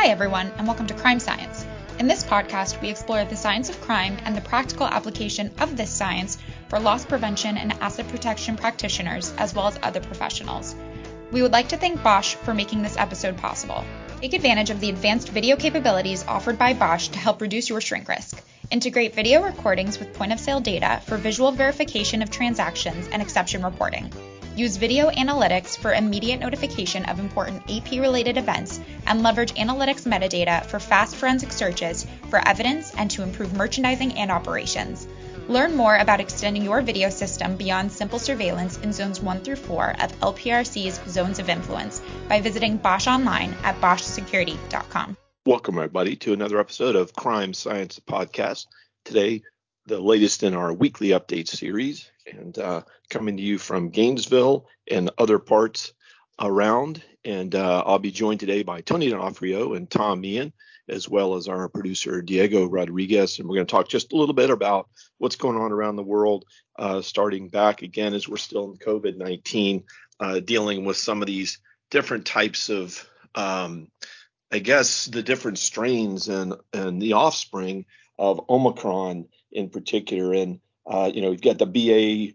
Hi, everyone, and welcome to Crime Science. In this podcast, we explore the science of crime and the practical application of this science for loss prevention and asset protection practitioners, as well as other professionals. We would like to thank Bosch for making this episode possible. Take advantage of the advanced video capabilities offered by Bosch to help reduce your shrink risk. Integrate video recordings with point of sale data for visual verification of transactions and exception reporting. Use video analytics for immediate notification of important AP related events and leverage analytics metadata for fast forensic searches for evidence and to improve merchandising and operations. Learn more about extending your video system beyond simple surveillance in zones 1 through 4 of LPRC's zones of influence by visiting Bosch online at boschsecurity.com. Welcome, everybody, to another episode of Crime Science Podcast. Today, the latest in our weekly update series, and uh, coming to you from Gainesville and other parts around. And uh, I'll be joined today by Tony D'Onofrio and Tom Meehan, as well as our producer Diego Rodriguez. And we're going to talk just a little bit about what's going on around the world, uh, starting back again as we're still in COVID 19, uh, dealing with some of these different types of, um, I guess, the different strains and, and the offspring of Omicron in particular. And, uh, you know, you've got the BA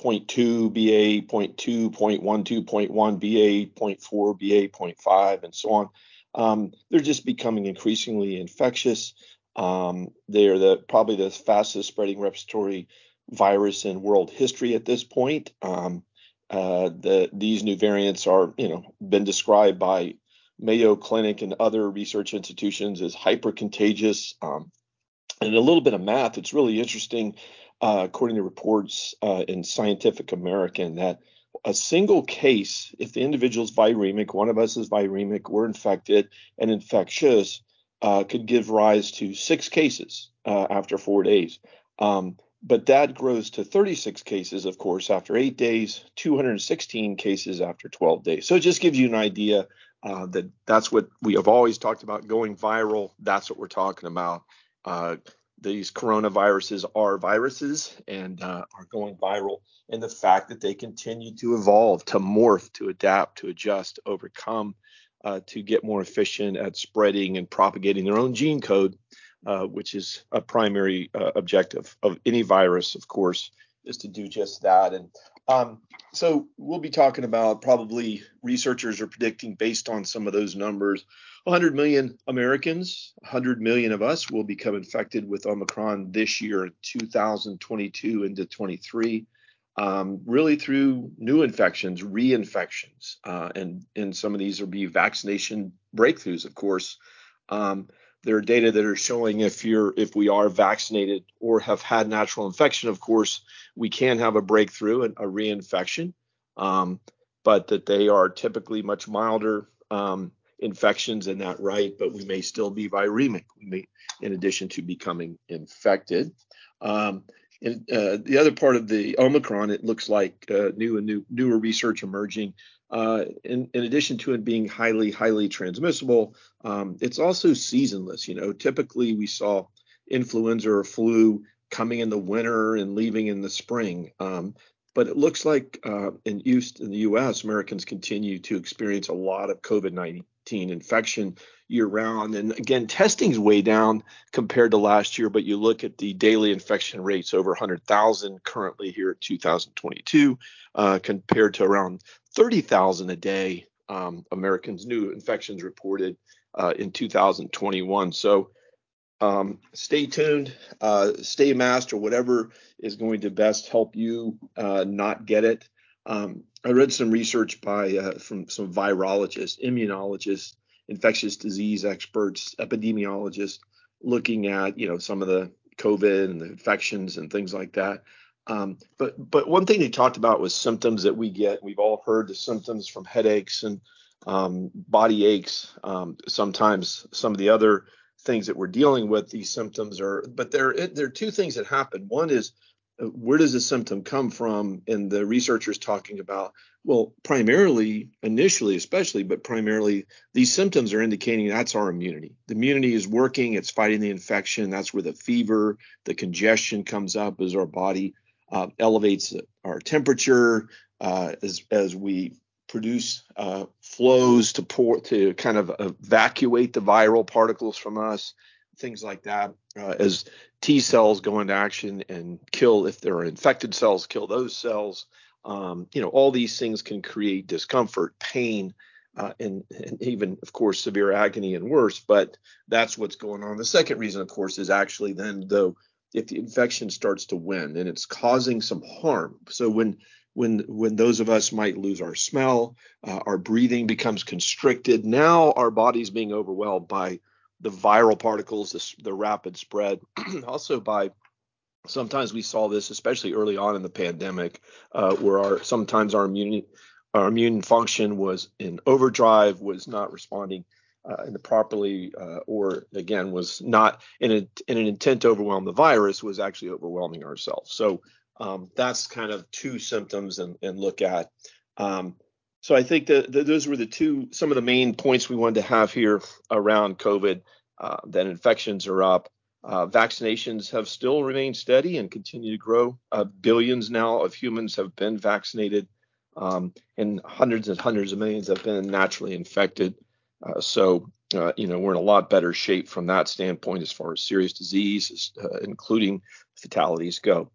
0.2, BA 0.2, 0.12, 0.1, BA 0.4, BA 0.5, and so on. Um, they're just becoming increasingly infectious. Um, they're the probably the fastest spreading respiratory virus in world history at this point. Um, uh, the, these new variants are, you know, been described by Mayo Clinic and other research institutions as hyper contagious. Um, and a little bit of math, it's really interesting, uh, according to reports uh, in Scientific American, that a single case, if the individual's viremic, one of us is viremic, we're infected and infectious, uh, could give rise to six cases uh, after four days. Um, but that grows to 36 cases, of course, after eight days, 216 cases after 12 days. So it just gives you an idea uh, that that's what we have always talked about going viral. That's what we're talking about. Uh, these coronaviruses are viruses and uh, are going viral, and the fact that they continue to evolve, to morph, to adapt, to adjust, overcome, uh, to get more efficient at spreading and propagating their own gene code, uh, which is a primary uh, objective of any virus, of course, is to do just that. And um, so we'll be talking about probably researchers are predicting based on some of those numbers 100 million Americans, 100 million of us will become infected with Omicron this year, 2022 into 23, um, really through new infections, reinfections, uh, and and some of these will be vaccination breakthroughs, of course. Um, there are data that are showing if you're if we are vaccinated or have had natural infection, of course, we can have a breakthrough and a reinfection, um, but that they are typically much milder. Um, infections in that right, but we may still be viremic. May, in addition to becoming infected. Um, and uh, the other part of the Omicron, it looks like uh, new and new newer research emerging. Uh, in, in, addition to it being highly, highly transmissible, um, it's also seasonless. You know, typically we saw influenza or flu coming in the winter and leaving in the spring. Um, but it looks like uh, in, use, in the U.S., Americans continue to experience a lot of COVID-19 infection year round. And again, testing's way down compared to last year, but you look at the daily infection rates over 100,000 currently here at 2022 uh, compared to around 30,000 a day um, Americans new infections reported uh, in 2021. So um, stay tuned, uh, stay masked, or whatever is going to best help you uh, not get it. Um, I read some research by uh, from some virologists, immunologists, infectious disease experts, epidemiologists, looking at you know some of the COVID and the infections and things like that. Um, but but one thing they talked about was symptoms that we get. We've all heard the symptoms from headaches and um, body aches. Um, sometimes some of the other things that we're dealing with, these symptoms are. But there there are two things that happen. One is where does the symptom come from? And the researchers talking about, well, primarily, initially, especially, but primarily, these symptoms are indicating that's our immunity. The immunity is working, it's fighting the infection. That's where the fever, the congestion comes up as our body uh, elevates our temperature, uh, as, as we produce uh, flows to pour to kind of evacuate the viral particles from us, things like that. Uh, as T cells go into action and kill, if there are infected cells, kill those cells. Um, you know, all these things can create discomfort, pain, uh, and, and, even, of course, severe agony and worse. But that's what's going on. The second reason, of course, is actually then though if the infection starts to win and it's causing some harm. So when when when those of us might lose our smell, uh, our breathing becomes constricted. Now our body's being overwhelmed by the viral particles, the, the rapid spread, also by sometimes we saw this, especially early on in the pandemic, uh, where our sometimes our immune our immune function was in overdrive, was not responding uh, in the properly, uh, or again was not in, a, in an intent to overwhelm the virus, was actually overwhelming ourselves. So um, that's kind of two symptoms and, and look at. Um, so I think that, those were the two, some of the main points we wanted to have here around COVID. Uh, that infections are up. Uh, vaccinations have still remained steady and continue to grow. Uh, billions now of humans have been vaccinated, um, and hundreds and hundreds of millions have been naturally infected. Uh, so, uh, you know, we're in a lot better shape from that standpoint as far as serious disease, uh, including fatalities, go.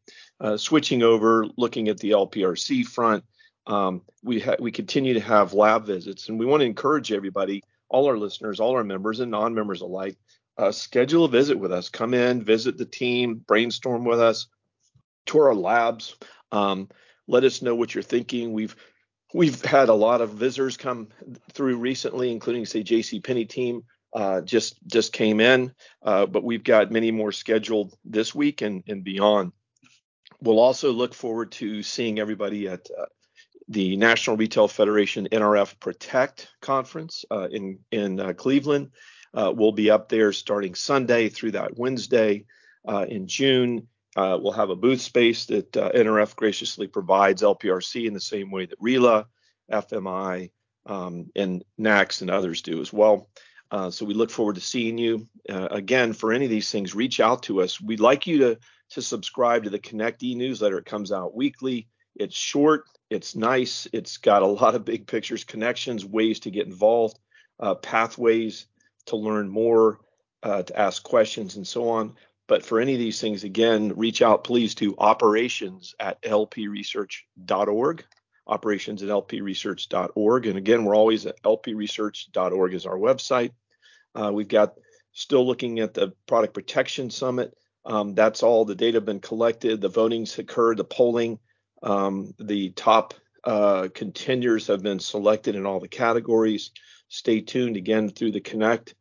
Switching over, looking at the LPRC front, um, we ha- we continue to have lab visits, and we want to encourage everybody, all our listeners, all our members and non-members alike, uh, schedule a visit with us. Come in, visit the team, brainstorm with us, tour our labs. Um, let us know what you're thinking. We've we've had a lot of visitors come through recently, including say J.C. Penney team uh, just just came in, uh, but we've got many more scheduled this week and, and beyond. We'll also look forward to seeing everybody at uh, the National Retail Federation NRF Protect conference uh, in in uh, Cleveland. Uh, we'll be up there starting Sunday through that Wednesday uh, in June. Uh, we'll have a booth space that NRF graciously provides LPRC in the same way that RILA, FMI, um, and NACS and others do as well. Uh, so we look forward to seeing you. Uh, again, for any of these things, reach out to us. We'd like you to to subscribe to the Connect e newsletter. It comes out weekly. It's short. It's nice. It's got a lot of big pictures, connections, ways to get involved, uh, pathways to learn more, uh, to ask questions, and so on. But for any of these things, again, reach out please to operations at lpresearch.org operations at lpresearch.org. And again, we're always at lpresearch.org is our website. Uh, we've got still looking at the product protection summit. Um, that's all the data been collected. The voting's occurred, the polling, um, the top uh, contenders have been selected in all the categories. Stay tuned again through the Connect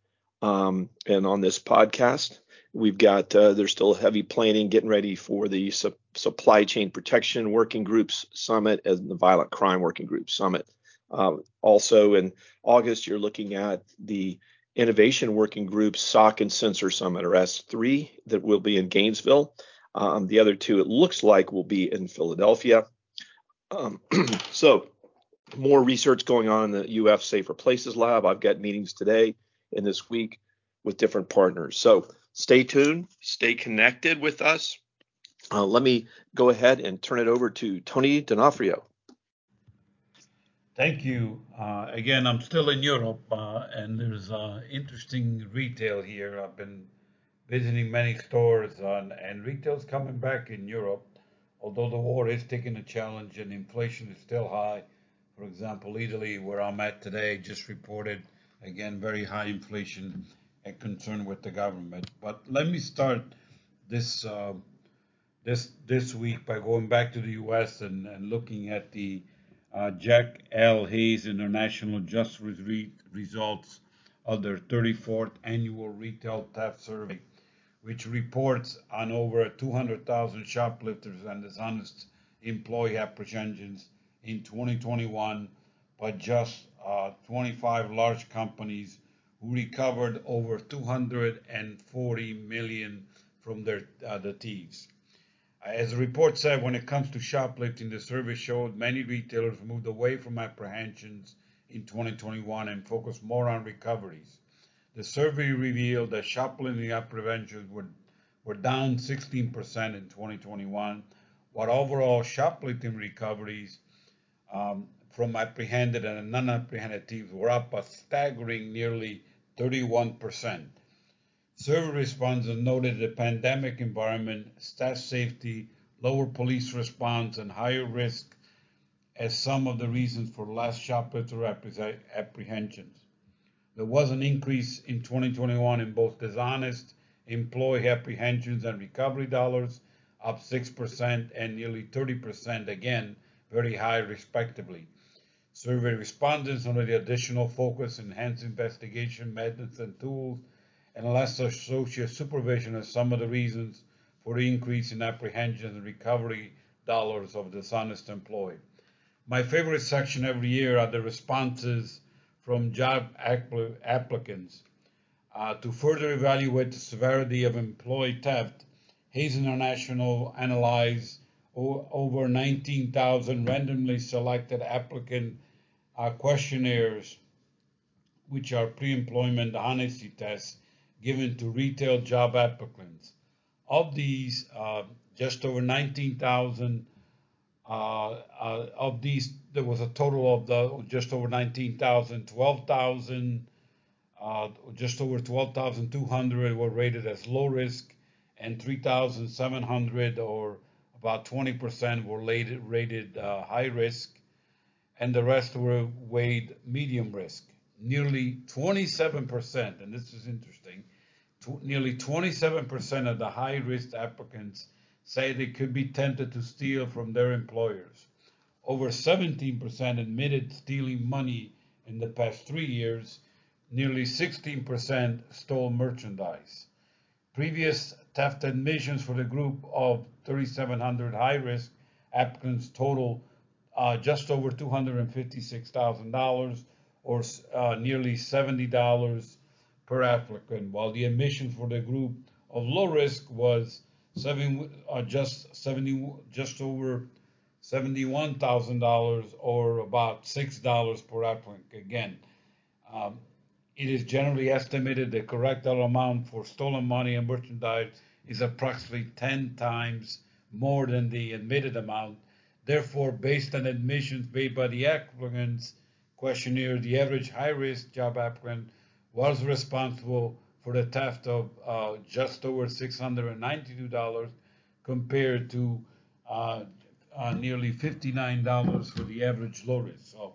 um, and on this podcast. We've got uh, there's still heavy planning, getting ready for the su- supply chain protection working groups summit and the violent crime working group summit. Uh, also in August, you're looking at the innovation working group SOC and Sensor Summit or S3 that will be in Gainesville. Um, the other two, it looks like, will be in Philadelphia. Um, so more research going on in the UF Safer Places Lab. I've got meetings today and this week with different partners. So stay tuned, stay connected with us. Uh, let me go ahead and turn it over to Tony D'Onofrio. Thank you. Uh, again, I'm still in Europe, uh, and there's uh, interesting retail here. I've been visiting many stores, uh, and retail's coming back in Europe. Although the war is taking a challenge and inflation is still high. For example, Italy, where I'm at today, just reported again very high inflation and concern with the government. But let me start this uh, this this week by going back to the U.S. and, and looking at the uh, Jack L. Hayes International Just Re- results of their 34th annual retail theft survey, which reports on over 200,000 shoplifters and dishonest employee apprehensions in 2021 by just uh, 25 large companies who recovered over 240 million from their uh, the thieves. As the report said, when it comes to shoplifting, the survey showed many retailers moved away from apprehensions in 2021 and focused more on recoveries. The survey revealed that shoplifting apprehensions were, were down 16% in 2021, while overall shoplifting recoveries um, from apprehended and non-apprehended thieves were up a staggering nearly 31%. Survey respondents noted the pandemic environment, staff safety, lower police response, and higher risk as some of the reasons for less shoplifter apprehensions. There was an increase in 2021 in both dishonest employee apprehensions and recovery dollars, up 6% and nearly 30% again, very high respectively. Survey respondents noted the additional focus, enhanced investigation methods and tools, and less associate supervision as some of the reasons for the increase in apprehensions and recovery dollars of dishonest employee. My favorite section every year are the responses from job applicants. Uh, to further evaluate the severity of employee theft, Hayes International analyzed over 19,000 randomly selected applicant uh, questionnaires, which are pre-employment honesty tests given to retail job applicants. Of these, uh, just over 19,000 uh, uh, of these, there was a total of the, just over 19,000, 12,000, uh, just over 12,200 were rated as low risk, and 3,700 or about 20% were rated, rated uh, high risk, and the rest were weighed medium risk. Nearly 27%, and this is interesting, nearly 27% of the high risk applicants say they could be tempted to steal from their employers. Over 17% admitted stealing money in the past three years. Nearly 16% stole merchandise. Previous theft admissions for the group of 3,700 high risk applicants total uh, just over $256,000 or uh, nearly $70 per applicant, while the admissions for the group of low risk was seven, uh, just 70, just over $71,000 or about $6 per applicant. Again, um, it is generally estimated the correct amount for stolen money and merchandise is approximately 10 times more than the admitted amount. Therefore, based on admissions made by the applicants questionnaire, the average high risk job applicant was responsible for the theft of uh, just over $692 compared to uh, uh, nearly $59 for the average low risk. So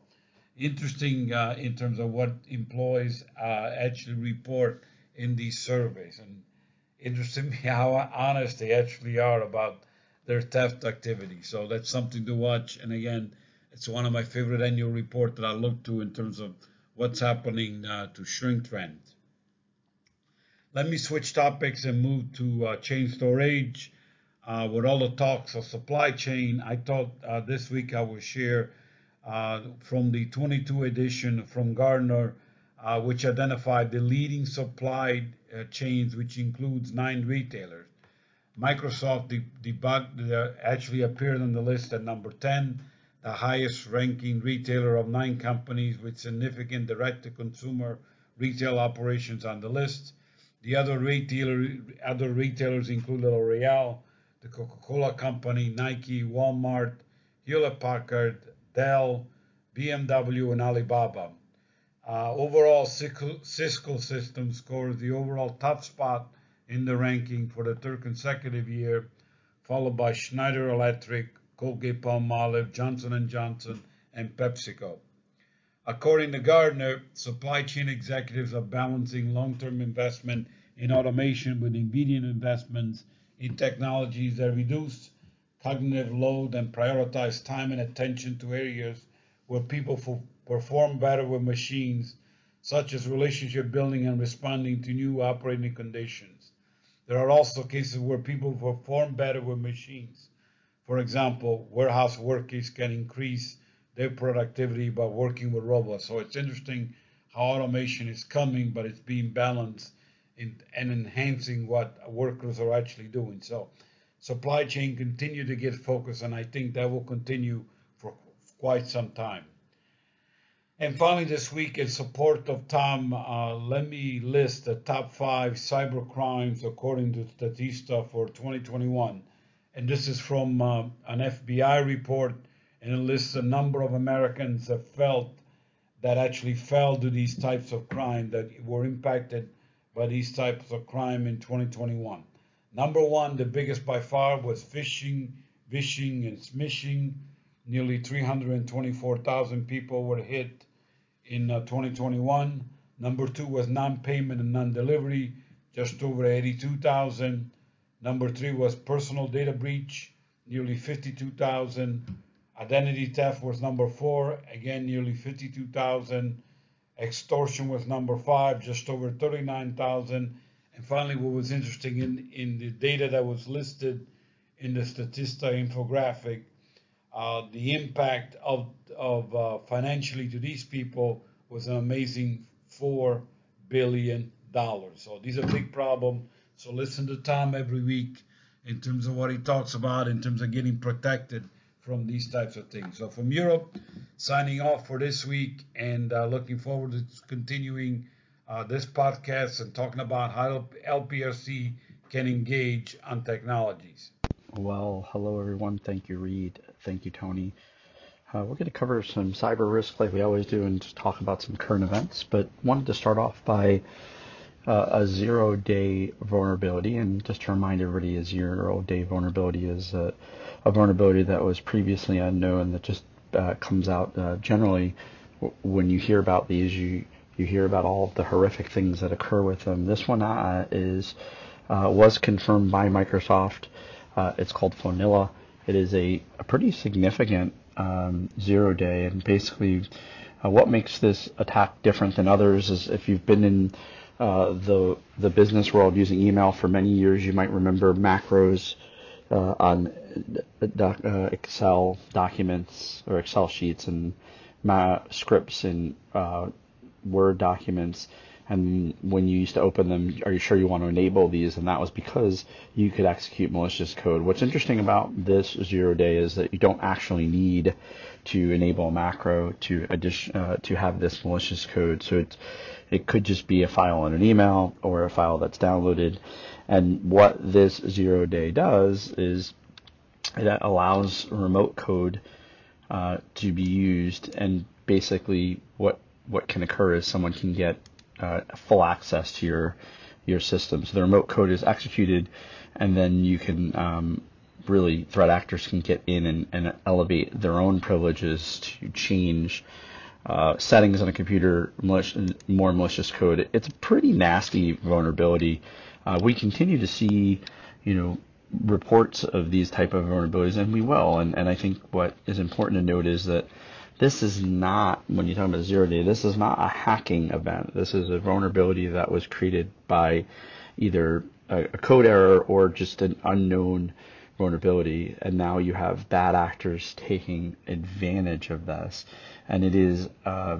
interesting uh, in terms of what employees uh, actually report in these surveys. And interesting how honest they actually are about their theft activity. So that's something to watch. And again, it's one of my favorite annual reports that I look to in terms of what's happening uh, to shrink trends. Let me switch topics and move to uh, chain storage. Uh, with all the talks of supply chain, I thought uh, this week I would share uh, from the 22 edition from Gartner, uh, which identified the leading supply uh, chains, which includes nine retailers. Microsoft debugged, actually appeared on the list at number 10, the highest ranking retailer of nine companies with significant direct to consumer retail operations on the list. The other retailer, other retailers include L'Oreal, the Coca-Cola Company, Nike, Walmart, Hewlett Packard, Dell, BMW, and Alibaba. Uh, overall, Cisco Systems scores the overall top spot in the ranking for the third consecutive year, followed by Schneider Electric, Colgate-Palmolive, Johnson & Johnson, and PepsiCo. According to Gartner, supply chain executives are balancing long-term investment in automation with immediate investments in technologies that reduce cognitive load and prioritize time and attention to areas where people perform better with machines, such as relationship building and responding to new operating conditions. There are also cases where people perform better with machines. For example, warehouse workers can increase their productivity by working with robots. So it's interesting how automation is coming, but it's being balanced in, and enhancing what workers are actually doing. So supply chain continue to get focused, and I think that will continue for quite some time. And finally, this week, in support of Tom, uh, let me list the top five cyber crimes according to Statista for 2021. And this is from uh, an FBI report and it lists a number of Americans that felt that actually fell to these types of crime that were impacted by these types of crime in 2021. Number one, the biggest by far was phishing, vishing, and smishing. Nearly 324,000 people were hit in uh, 2021. Number two was non-payment and non-delivery, just over 82,000. Number three was personal data breach, nearly 52,000. Identity theft was number four, again nearly 52,000. Extortion was number five, just over 39,000. And finally, what was interesting in, in the data that was listed in the Statista infographic, uh, the impact of, of uh, financially to these people was an amazing $4 billion. So these are big problem. So listen to Tom every week in terms of what he talks about in terms of getting protected from these types of things. So from Europe, signing off for this week and uh, looking forward to continuing uh, this podcast and talking about how LPRC can engage on technologies. Well, hello everyone. Thank you, Reed. Thank you, Tony. Uh, we're going to cover some cyber risk like we always do and just talk about some current events, but wanted to start off by uh, a zero day vulnerability. And just to remind everybody, a zero day vulnerability is a, a vulnerability that was previously unknown that just uh, comes out uh, generally when you hear about these, you, you hear about all the horrific things that occur with them. This one uh, is uh, was confirmed by Microsoft. Uh, it's called Follina. It is a, a pretty significant um, zero day, and basically, what makes this attack different than others is if you've been in uh, the the business world using email for many years, you might remember macros uh, on doc, uh, Excel documents or Excel sheets and scripts in uh, Word documents. And when you used to open them, are you sure you want to enable these? And that was because you could execute malicious code. What's interesting about this zero day is that you don't actually need to enable a macro to addition uh, to have this malicious code. So it could just be a file in an email or a file that's downloaded. And what this zero day does is it allows remote code uh, to be used. And basically, what what can occur is someone can get uh, full access to your your system. So the remote code is executed, and then you can um, really threat actors can get in and, and elevate their own privileges to change uh, settings on a computer, more malicious code. It's a pretty nasty vulnerability. Uh, we continue to see, you know, reports of these type of vulnerabilities, and we will. And, and I think what is important to note is that this is not, when you talk about zero day, this is not a hacking event. This is a vulnerability that was created by either a, a code error or just an unknown vulnerability, and now you have bad actors taking advantage of this and it is uh,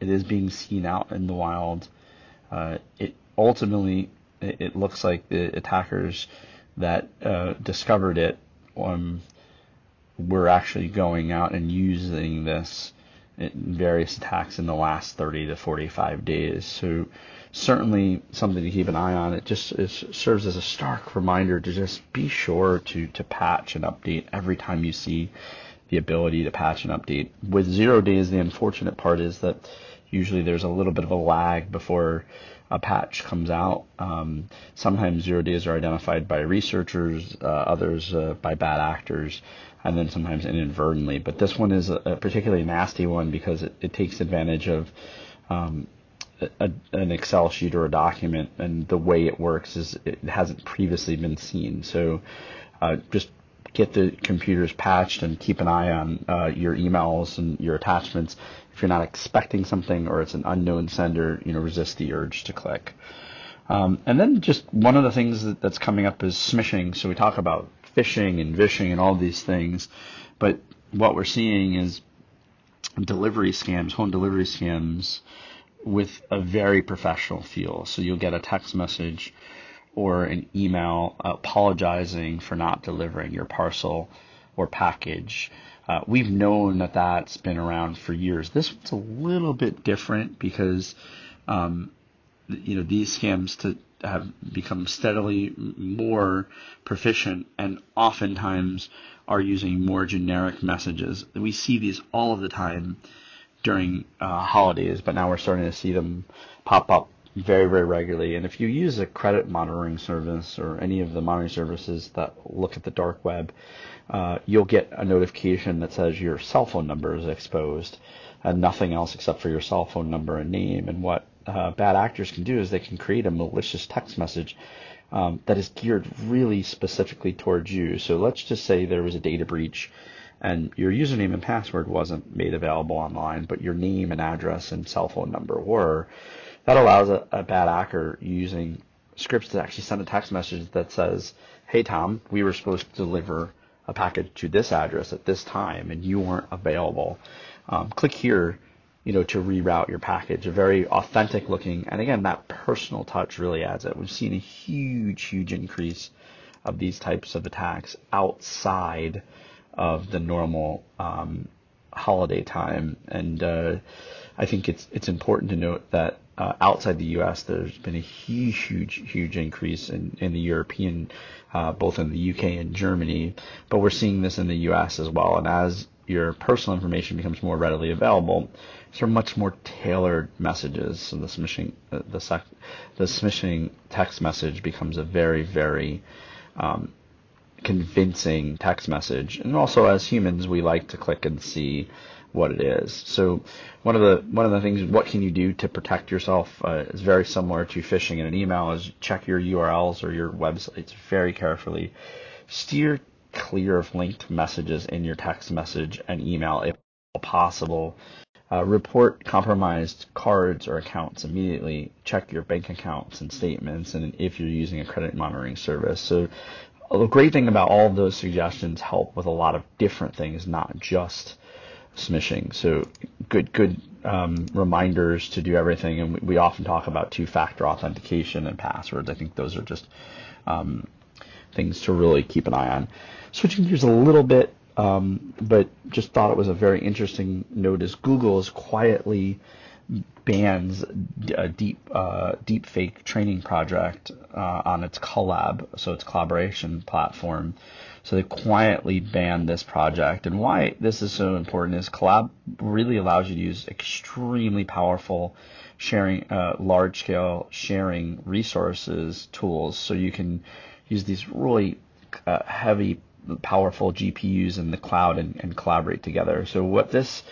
it is being seen out in the wild. Uh, it ultimately it, it, looks like the attackers that uh, discovered it um, were actually going out and using this in various attacks in the last 30 to 45 days. So certainly something to keep an eye on. It just serves as a stark reminder to just be sure to to patch and update every time you see the ability to patch and update. With zero days, the unfortunate part is that usually there's a little bit of a lag before a patch comes out. Um, sometimes zero days are identified by researchers, uh, others uh, by bad actors, and then sometimes inadvertently. But this one is a, a particularly nasty one because it, it takes advantage of um, a, an Excel sheet or a document, and the way it works is it hasn't previously been seen. So uh, just get the computers patched and keep an eye on uh, your emails and your attachments. If you're not expecting something or it's an unknown sender, you know, resist the urge to click. Um, and then just one of the things that, that's coming up is smishing. So we talk about phishing and vishing and all these things, but what we're seeing is delivery scams, home delivery scams with a very professional feel. So you'll get a text message or an email apologizing for not delivering your parcel or package. Uh, we've known that that's been around for years. This one's a little bit different because, um, you know, these scams to have become steadily more proficient and oftentimes are using more generic messages. We see these all of the time during uh, holidays, but now we're starting to see them pop up very, very regularly. And if you use a credit monitoring service or any of the monitoring services that look at the dark web, uh, you'll get a notification that says your cell phone number is exposed and nothing else except for your cell phone number and name. And what uh, bad actors can do is they can create a malicious text message um, that is geared really specifically towards you. So let's just say there was a data breach and your username and password wasn't made available online, but your name and address and cell phone number were. That allows a, a bad actor using scripts to actually send a text message that says, "Hey Tom, we were supposed to deliver a package to this address at this time, and you weren't available. Um, click here." you know, to reroute your package. A very authentic looking, and again, that personal touch really adds it. We've seen a huge, huge increase of these types of attacks outside of the normal um, holiday time, and uh, I think it's it's important to note that uh, outside the U.S. there's been a huge, huge, huge increase in in the European, uh, both in the UK and Germany, but we're seeing this in the U.S. as well. And as your personal information becomes more readily available, are much more tailored messages. So the smishing, uh, the sec, the smishing text message becomes a very, very um, convincing text message. And also, as humans, we like to click and see what it is. So one of the one of the things, what can you do to protect yourself, uh, is very similar to phishing in an email. Is check your URLs or your websites very carefully. Steer clear of linked messages in your text message and email if possible. Uh, report compromised cards or accounts immediately. Check your bank accounts and statements, and if you're using a credit monitoring service. So the great thing about all of those suggestions help with a lot of different things, not just smishing. So good, good um, reminders to do everything. And we, we often talk about two-factor authentication and passwords. I think those are just um, things to really keep an eye on. Switching gears a little bit, um, but just thought it was a very interesting note notice. Google is quietly bans a deep uh, deep fake training project uh, on its Colab, so its collaboration platform. So they quietly banned this project. And why this is so important is Colab really allows you to use extremely powerful sharing, uh, large scale sharing resources tools. So you can use these really uh, heavy, powerful GPUs in the cloud and, and collaborate together. So what this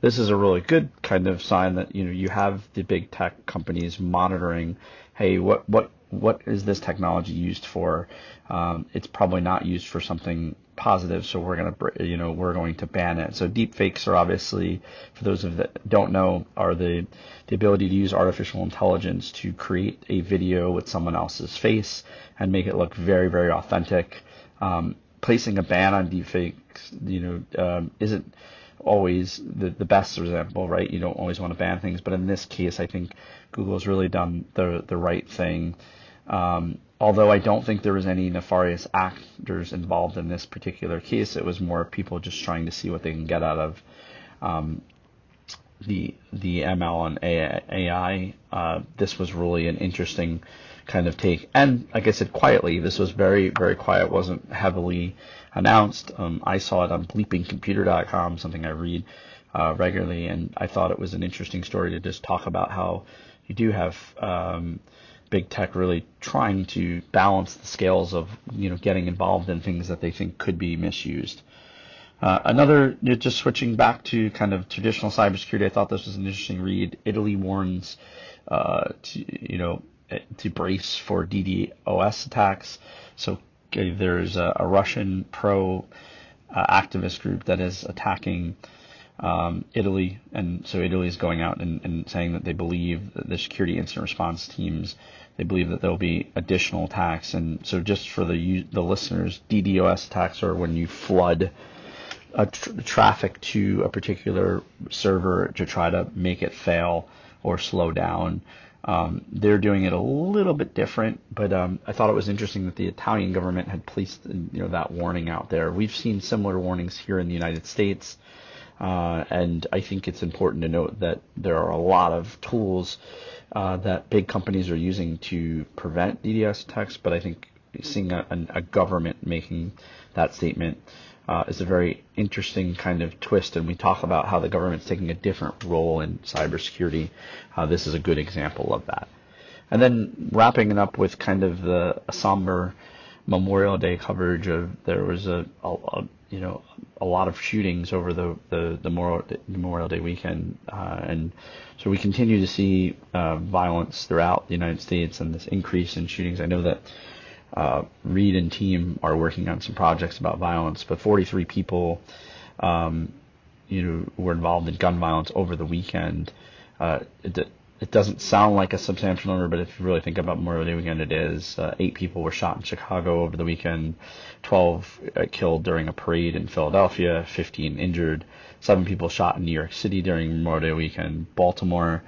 this is a really good kind of sign that you know you have the big tech companies monitoring. Hey, what what what is this technology used for? Um, it's probably not used for something positive, so we're gonna you know we're going to ban it. So deep fakes are obviously, for those of that don't know, are the the ability to use artificial intelligence to create a video with someone else's face and make it look very very authentic. Um, placing a ban on deepfakes, you know, um, isn't always the, the best example, right? You don't always want to ban things, but in this case, I think Google's really done the the right thing. Um, although I don't think there was any nefarious actors involved in this particular case, it was more people just trying to see what they can get out of um, the the ML and AI. Uh, this was really an interesting kind of take, and like I said, quietly. This was very very quiet. wasn't heavily announced. Um, I saw it on bleepingcomputer.com, something I read uh, regularly, and I thought it was an interesting story to just talk about how you do have um, big tech really trying to balance the scales of you know getting involved in things that they think could be misused. Uh, another, just switching back to kind of traditional cybersecurity, I thought this was an interesting read. Italy warns, uh, to, you know, to brace for DDoS attacks. So there's a, a Russian pro uh, activist group that is attacking um, Italy, and so Italy is going out and, and saying that they believe that the security incident response teams they believe that there will be additional attacks. And so, just for the the listeners, DDoS attacks are when you flood tr- traffic to a particular server to try to make it fail or slow down. Um, they're doing it a little bit different, but um, I thought it was interesting that the Italian government had placed you know that warning out there. We've seen similar warnings here in the United States, uh, and I think it's important to note that there are a lot of tools uh, that big companies are using to prevent DDoS attacks. But I think seeing a, a government making that statement uh, is a very interesting kind of twist, and we talk about how the government's taking a different role in cybersecurity. Uh, this is a good example of that. And then wrapping it up with kind of the somber Memorial Day coverage of there was a, a, a you know a lot of shootings over the the, the Memorial Day weekend, uh, and so we continue to see uh, violence throughout the United States and this increase in shootings. I know that uh, Reed and team are working on some projects about violence, but 43 people, um, you know, were involved in gun violence over the weekend. Uh, it, it doesn't sound like a substantial number, but if you really think about Memorial Day weekend, it is. Uh, eight people were shot in Chicago over the weekend, 12 uh, killed during a parade in Philadelphia, 15 injured, seven people shot in New York City during Memorial Day weekend, Baltimore.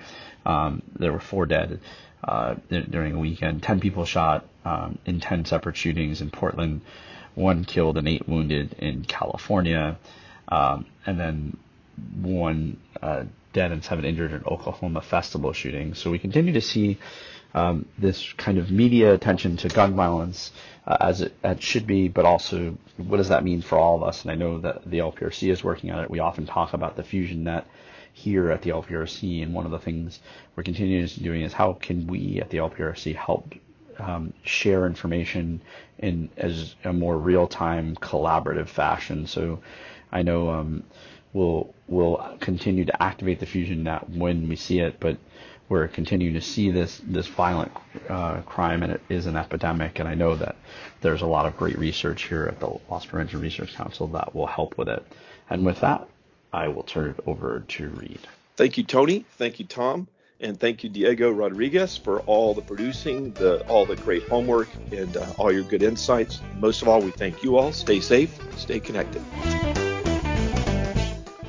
Um, there were four dead uh, during a weekend, 10 people shot um, in 10 separate shootings in Portland, one killed and eight wounded in California, um, and then one uh, dead and seven injured in Oklahoma festival shooting. So we continue to see um, this kind of media attention to gun violence uh, as it, it, should be, but also what does that mean for all of us? And I know that the LPRC is working on it. We often talk about the fusion net here at the LPRC, and one of the things we're continuously doing is how can we at the LPRC help um, share information in as a more real-time collaborative fashion. So I know um, we'll we'll continue to activate the fusion net when we see it, but we're continuing to see this this violent uh, crime, and it is an epidemic. And I know that there's a lot of great research here at the Loss Prevention Research Council that will help with it. And with that, I will turn it over to Reed. Thank you, Tony. Thank you, Tom. And thank you, Diego Rodriguez, for all the producing, the all the great homework, and uh, all your good insights. Most of all, we thank you all. Stay safe, stay connected.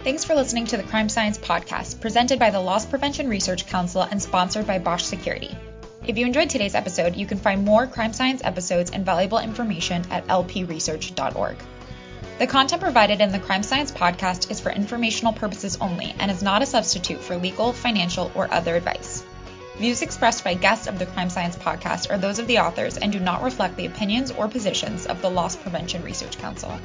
Thanks for listening to the Crime Science Podcast, presented by the Loss Prevention Research Council and sponsored by Bosch Security. If you enjoyed today's episode, you can find more crime science episodes and valuable information at lpresearch.org. The content provided in the Crime Science Podcast is for informational purposes only and is not a substitute for legal, financial, or other advice. Views expressed by guests of the Crime Science Podcast are those of the authors and do not reflect the opinions or positions of the Loss Prevention Research Council.